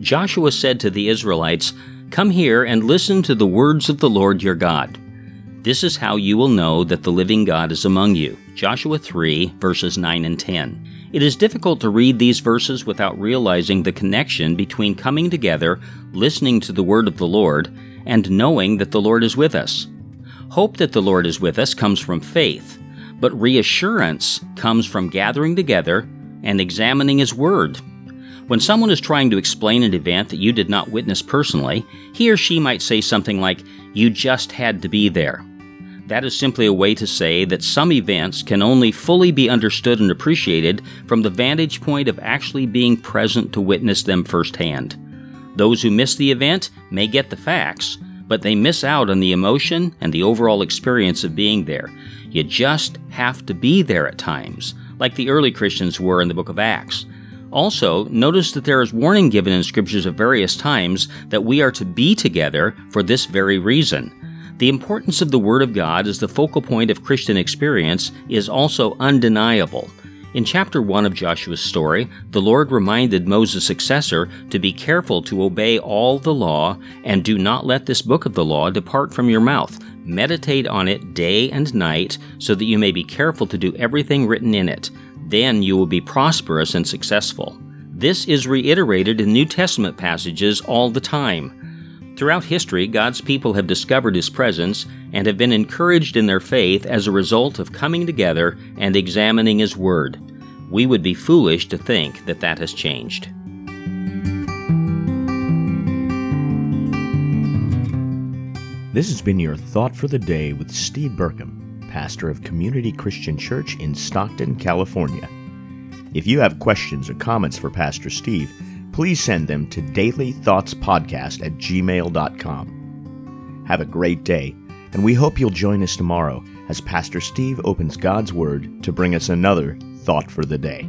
Joshua said to the Israelites, Come here and listen to the words of the Lord your God. This is how you will know that the living God is among you. Joshua 3, verses 9 and 10. It is difficult to read these verses without realizing the connection between coming together, listening to the word of the Lord, and knowing that the Lord is with us. Hope that the Lord is with us comes from faith, but reassurance comes from gathering together and examining His Word. When someone is trying to explain an event that you did not witness personally, he or she might say something like, You just had to be there. That is simply a way to say that some events can only fully be understood and appreciated from the vantage point of actually being present to witness them firsthand. Those who miss the event may get the facts, but they miss out on the emotion and the overall experience of being there. You just have to be there at times, like the early Christians were in the book of Acts. Also, notice that there is warning given in scriptures at various times that we are to be together for this very reason. The importance of the Word of God as the focal point of Christian experience is also undeniable. In chapter 1 of Joshua's story, the Lord reminded Moses' successor to be careful to obey all the law and do not let this book of the law depart from your mouth. Meditate on it day and night so that you may be careful to do everything written in it. Then you will be prosperous and successful. This is reiterated in New Testament passages all the time. Throughout history, God's people have discovered His presence and have been encouraged in their faith as a result of coming together and examining His Word. We would be foolish to think that that has changed. This has been your Thought for the Day with Steve Burkum, pastor of Community Christian Church in Stockton, California. If you have questions or comments for Pastor Steve, please send them to dailythoughtspodcast at gmail.com. Have a great day, and we hope you'll join us tomorrow as Pastor Steve opens God's Word to bring us another thought for the day.